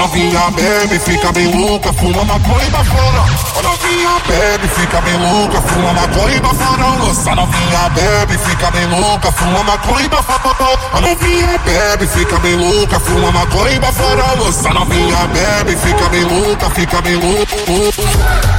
Novinha bebe, fica bem louca Fuma maconha fora A novinha bebe, fica bem louca Fuma maconha fora Essa novinha bebe, fica bem louca Fuma maconha fora A novinha bebe, fica bem louca Fuma maconha fora Essa novinha bebe, fica bem louca Fica bem louca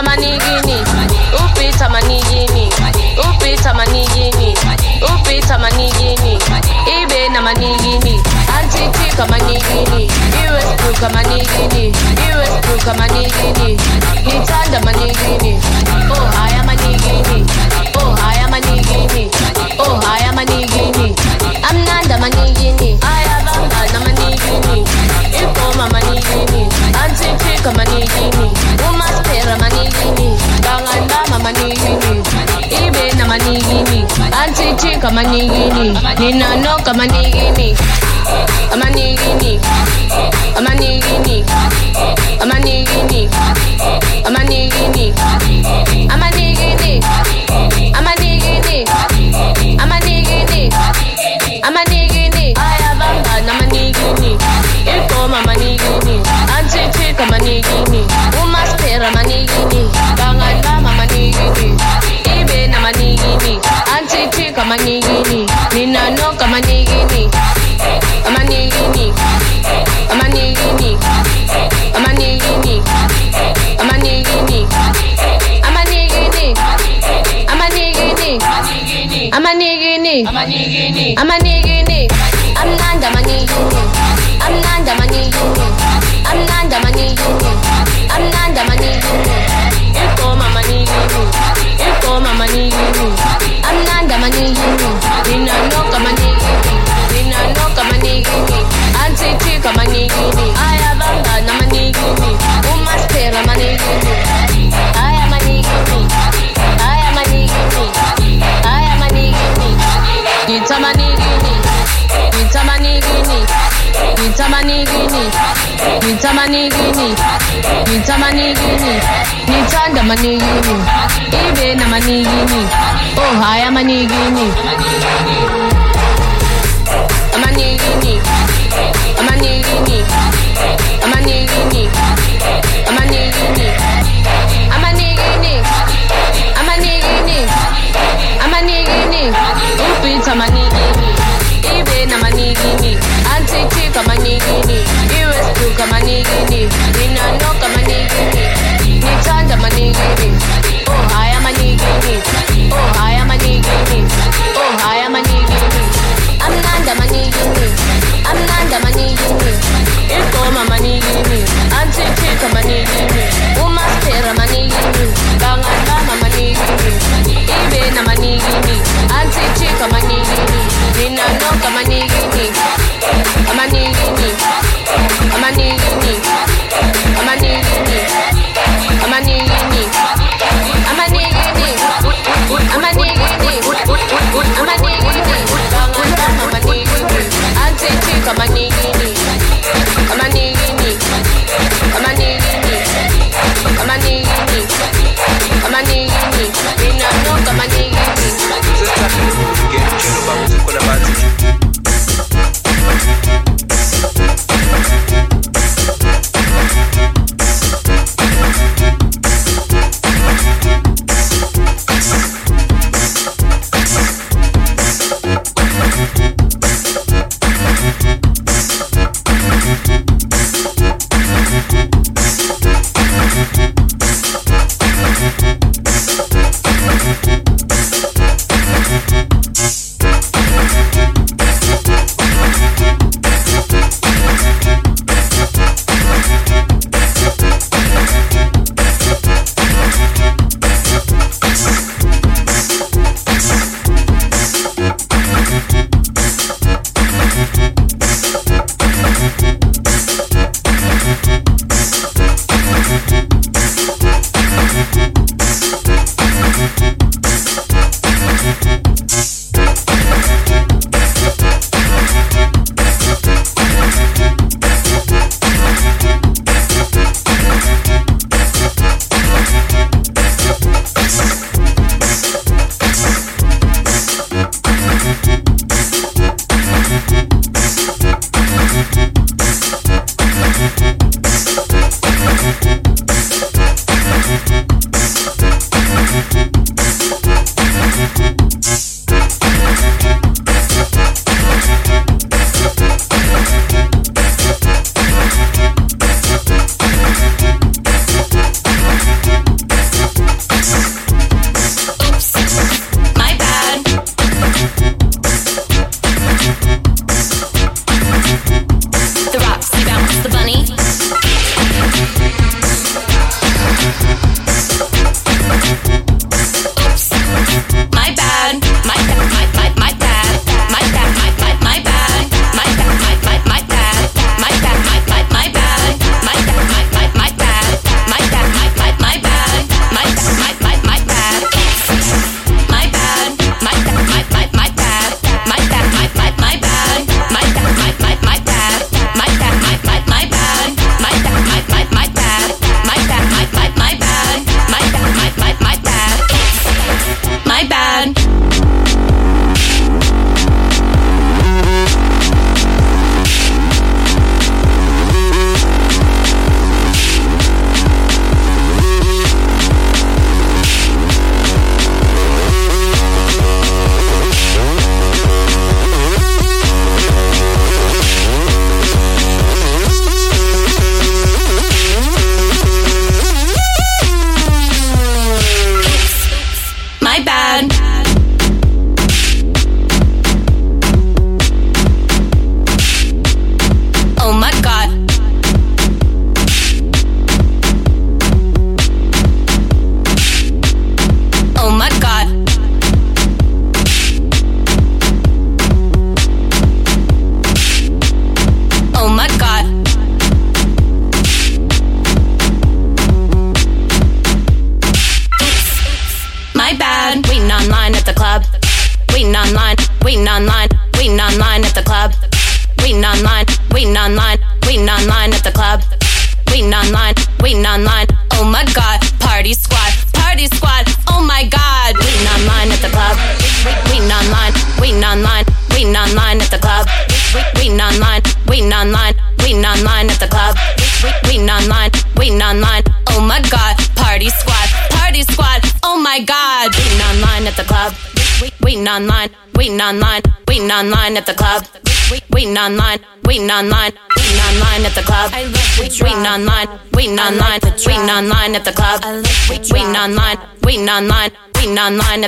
Itamanigini, Upi Tamanigini, Upi Tamanigini, Upi Tamanigini, Ibe Namanigini, Antiti Kamanigini, US Blue Kamanigini, Blue Kamanigini, Nitanda Manigini, Oh Haya Manigini, Oh Haya Manigini, Oh Haya Manigini, Amnanda Manigini, Ayabanga Namanigini, Ikoma Manigini, Antiti Kamanigini, Umaspera Manigini, Ganganda Manigini, Ibe Namanigini, Antiti Kamanigini, Ninano Kamanigini, Amanigini, Amanigini, Amanigini, Amanigini, Amanigini, Amanigini, Amanigini, Amanigini, Africa manigini umaspera manigini bangandama manigini ibe na manigini antichika manigini ninanoka manigini manigini manigini manigini manigini amanigini amanigini amanigini amanigini amnanda manigini amnanda manigini I'm Nanda mani yini. Iko mama ni yini. Iko mama ni. I'm Nanda mani yini. Nina no kama ni yini. Auntie chi kama ni yini. Ayabamba na Gita Manigini, Gita Manigini, Gita Manigini, Nitanda Manigini, Ibe na Manigini, Oh Haya Manigini, Amanigini, Amanigini, Amanigini, Amanigini, Amanigini, Amanigini, Amanigini, Upita Manigini, kama nigini iwe siku kama nigini ninano kama nigini nichanja manigini oh haya manigini oh haya manigini oh haya manigini amnanda manigini amnanda manigini ikoma manigini antichika manigini umastera manigini kangandama manigini ibe na manigini antichika manigini ninano kama nigini Ninanoka Manigini, Amanigini, Amanigini, Amanigini, Amanigini, Amanigini, Amanigini, Amanigini, Gangandama Manigini, Antitika Manigini, Amanigini,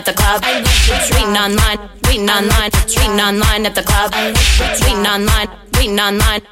at the club. Tweeting online, tweeting online, tweeting online at the club. Tweeting online, tweeting online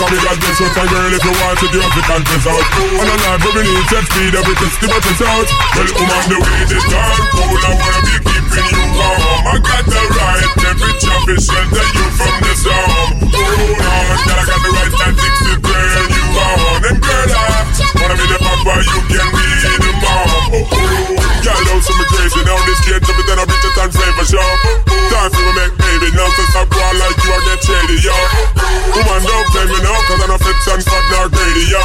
From it this us, a girl, if you want it, you have to confess out. On a live, we need to feed up, it's the buttons out. Well, woman, the way this dark cold, I wanna be keeping you warm. I got the right temperature to shelter you from the storm. Hold on, girl, I got the right tactics to turn you on. And girl, I wanna be the papa, you can be the mom. Oh, oh. Y'all know some crazy, now this kid, something that I'll be just on flavor, show. Time for me, baby, nothing stop, like you I get shady, yo man don't play me now, cause I know fit and fat nor greedy, yo.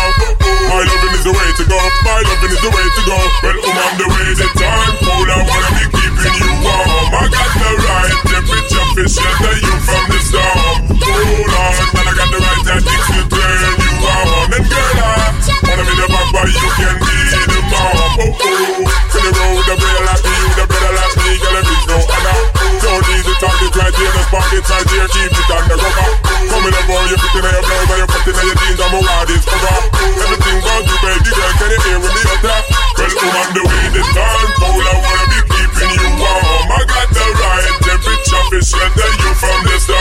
My loving is the way to go, my loving is the way to go. Well, um, I'm the way the time cool, I wanna be keeping you warm. I got the right temperature to shelter you from the storm. Hold on, man, I got the right tactics to turn you on. And girl, I wanna be the papa, you can be the mom. Oh, oh, to the road, the better like me, the better like me, girl, there is no other. Don't need to talk, the criteria, the spark, it's right here, keep it on the rubber boy, you're pretty your blouse and you're pretty now your jeans and my wad is cover. Everything about you, baby girl, can you hear me up there? Well, woman, the way the time cold, I wanna be keeping you warm. I got the right temperature, it's shelter you from the start.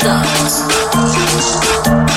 The.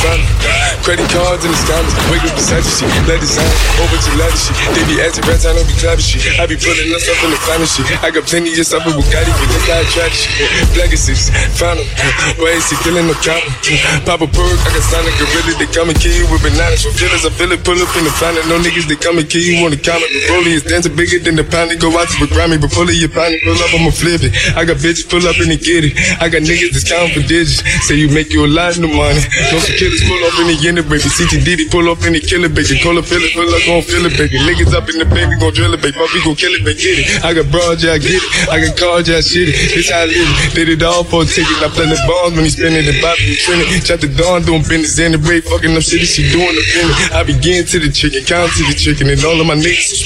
Credit cards in the scammers, wake up beside you shit, let design, over to ladder shit. They be acting rats, I don't be clapping shit. I be pulling us up in the climate shit. I got plenty of stuff with Bugatti, but how I track shit. Black 'em. Why is he feeling no counting? Pop a perk, I got Sonic Gorilla, they come and kill you with bananas. For feelings, I feel it, pull up in the planet. No niggas, they come and kill you on the counter. The bully is dancing bigger than the pound. They go out to the Grammy, but pull your pound, pull up, I'ma flip it. I got bitches, pull up and they get it. I got niggas that's counting for digits. Say you make you a lot of money. No some killers pull up in the end, baby. CTD, pull up in the killer, baby. Call up, feel it, pull up, gon' feel it, baby. Niggas up in the baby, gon' drill it, baby. Fuck, we gon' kill it, baby. Get it. I got broad, yeah, get it. I got cars, yeah, shit it. This how I live it. Did it all for a ticket. I play the bombs when he spinning the bop and trending. Chop the dawn, doing business in the break. Fucking up shit, she doing the feeling. I begin to the chicken, count to the chicken, and all of my niggas is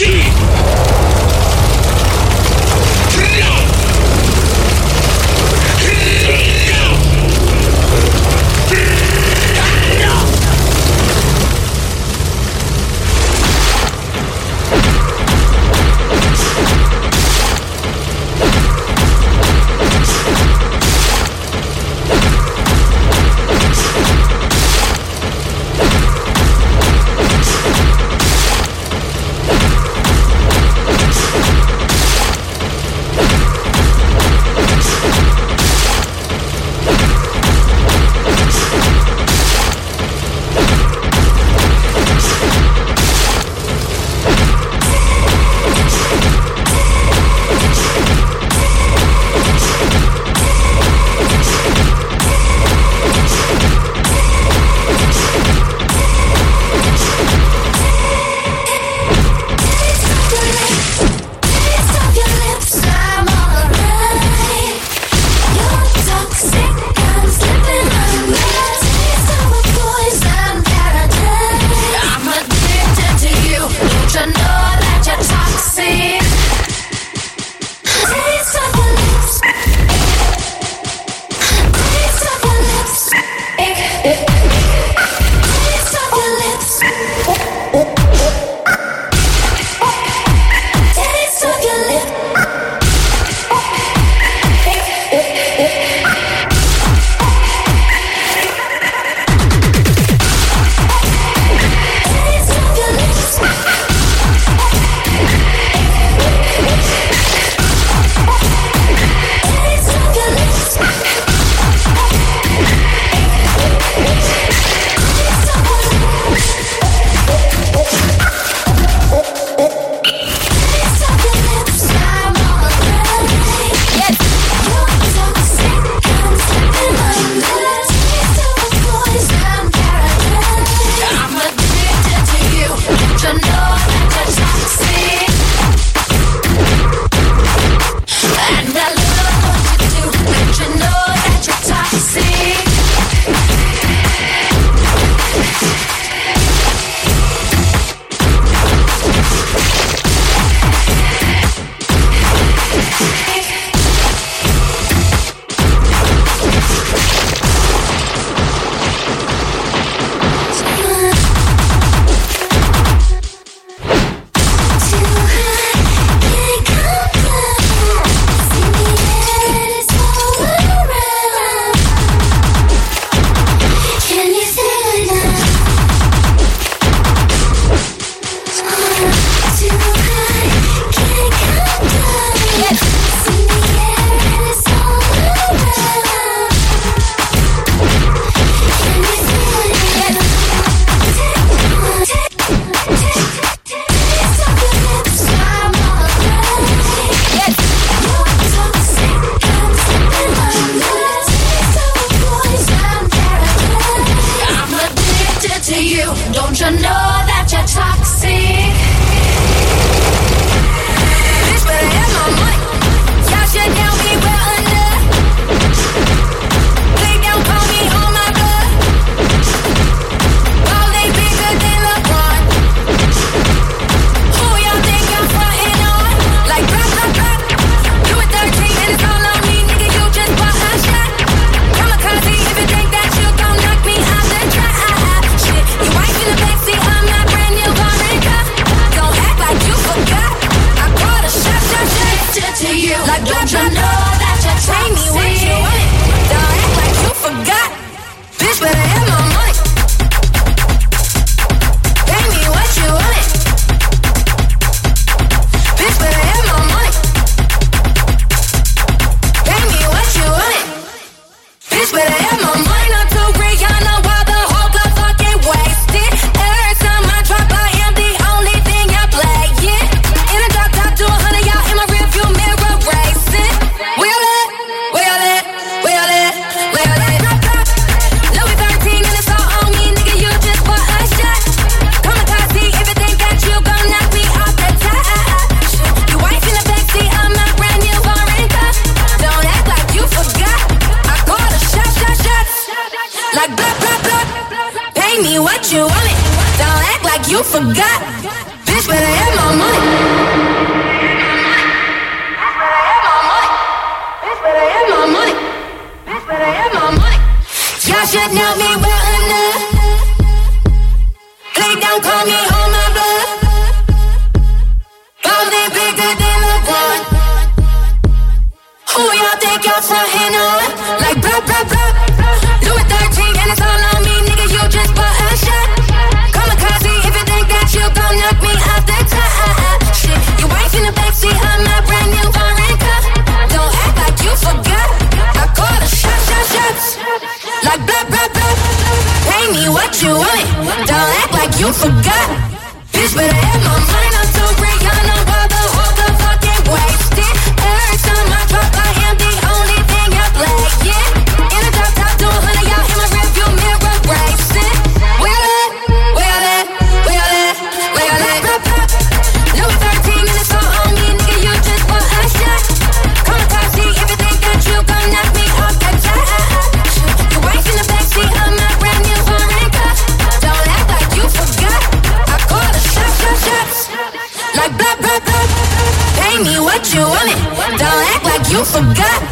Pay me what you want it. Don't act like you forgot.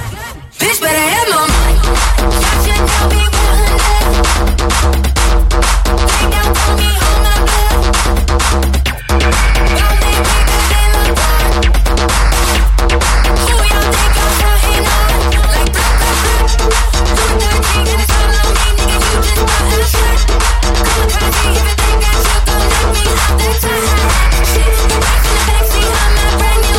Bitch, better have my money. You should tell me 100. Lay down for me, hold my blood. Everything I took on me, now that's a high. Shit, I'm back in the back.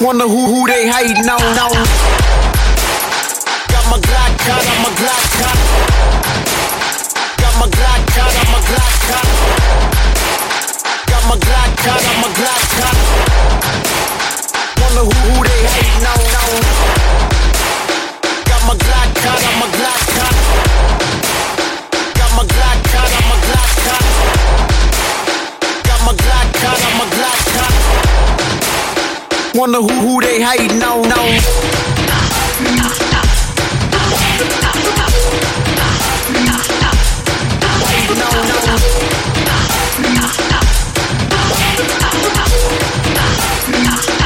Wonder who who they hating on. Got my Glock, got my Glock. don't know who, who they hating on. on.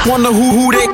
Wonder who, who they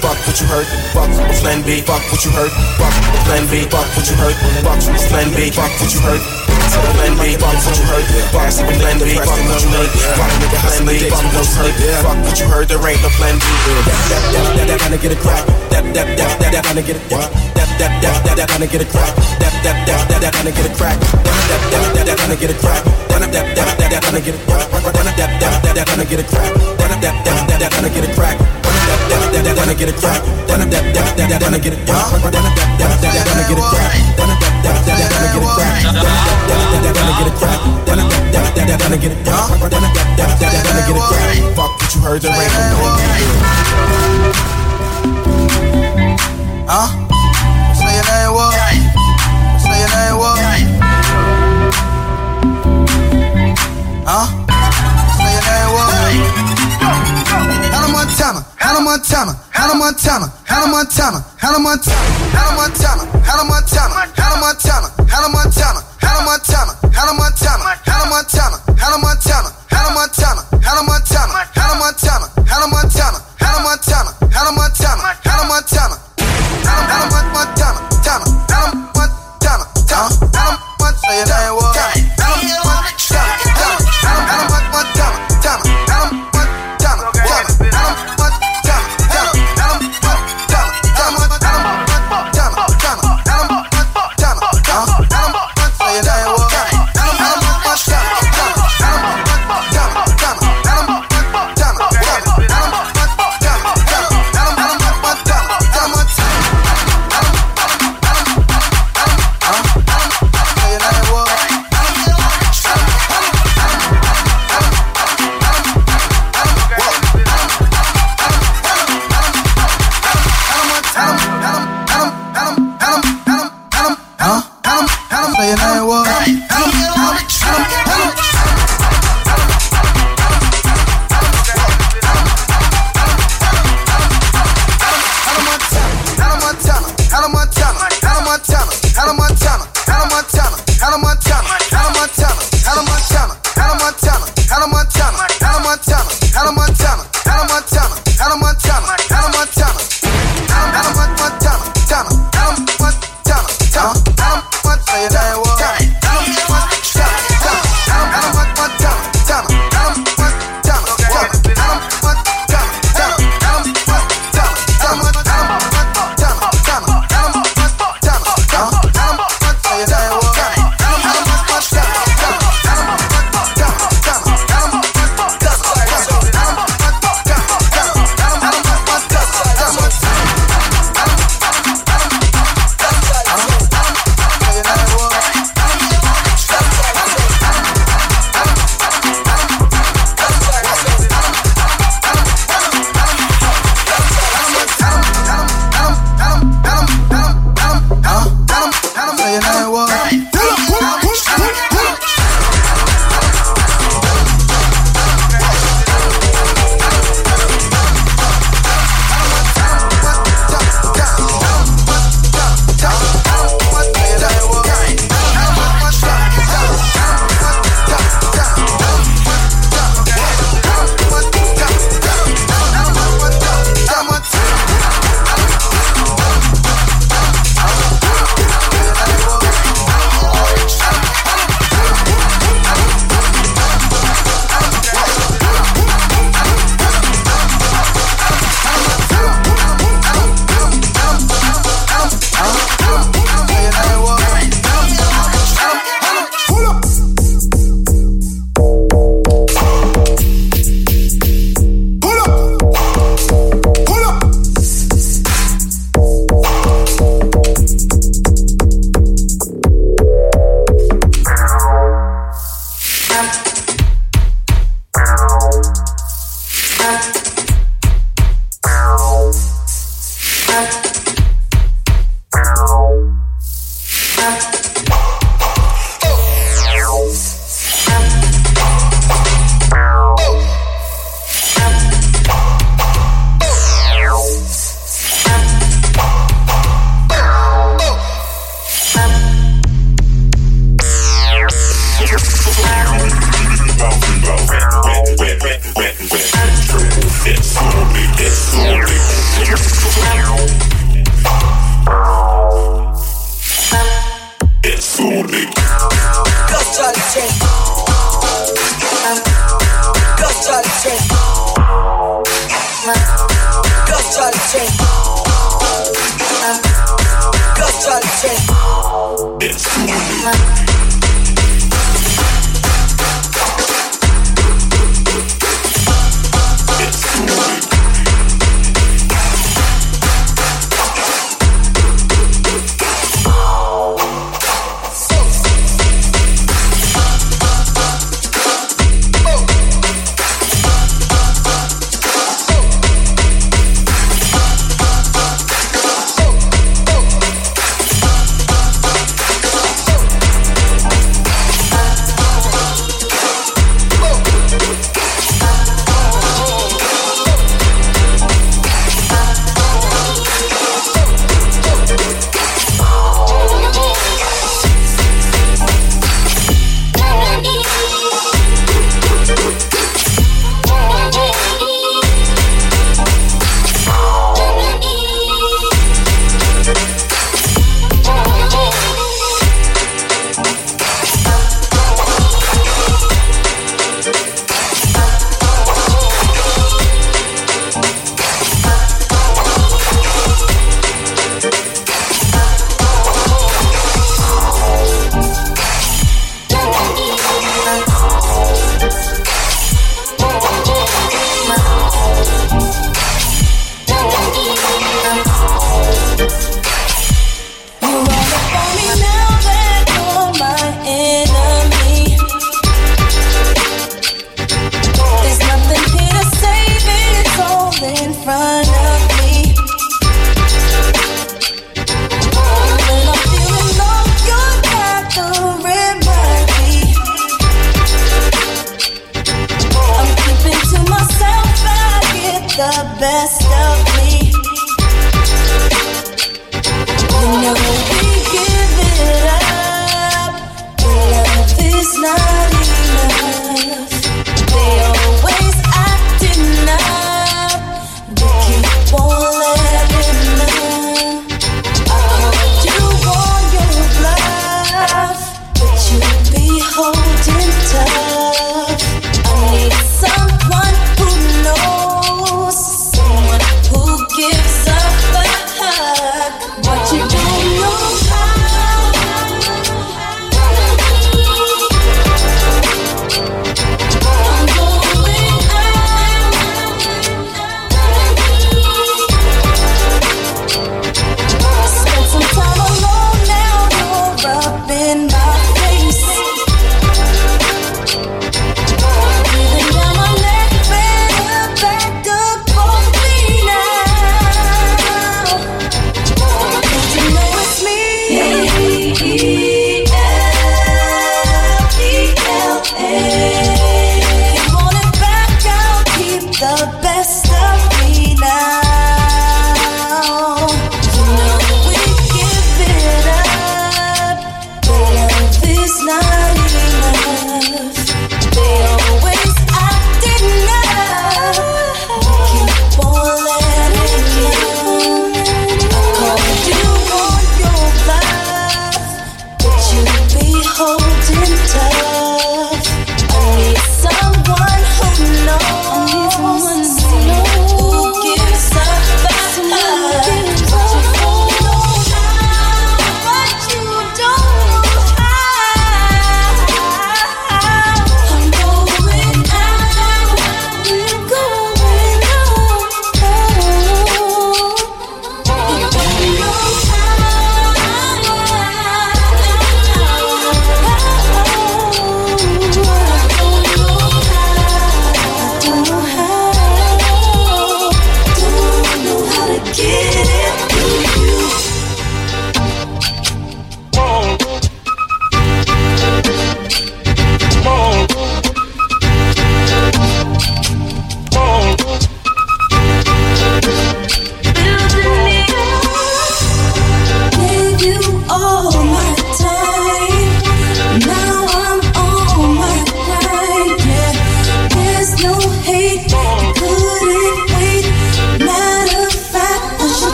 Fuck what you heard. Fuck Plan B, fuck what you heard. Fuck Plan B, fuck what you heard. Fuck Plan B, fuck what you heard. Plan B, fuck what you heard. Fuck Plan B, fuck what you heard. Fuck Plan B, fuck what you heard. Fuck what you heard. There ain't no Plan B. That that that that gonna get a crack. That that that that that gonna get a that that that that that gonna get a crack. That that that that that gonna get a crack. That that that that gonna get a crack. That that that that that gonna get a crack. That that that that gonna get a crack. That that that that gonna get a crack get it crack, then I dab dab dab dab then I get it crack, then I dab dab dab dab then I get it crack, then I dab dab dab dab then I get it crack, then I dab dab dab dab get it crack, then I dab dab dab dab get it crack, then I dab dab dab dab get it crack. Fuck what you heard, there ain't no good. Huh? Say your name what? Say your name what? Huh? Say your name what? Hannah Montana, Hannah Montana, Hannah Montana, Hannah Montana, Hannah Montana, Hannah Montana, Hannah Montana, Hannah Montana, Hannah Montana, Hannah Montana, Hannah Montana, Hannah Montana, Hannah Montana, Hannah Montana, Hannah Montana, Hannah Montana, Hannah Montana, Hannah Montana, Hannah Montana, Hannah Montana. Hannah Montana, Hannah Montana, Montana, Hannah Montana,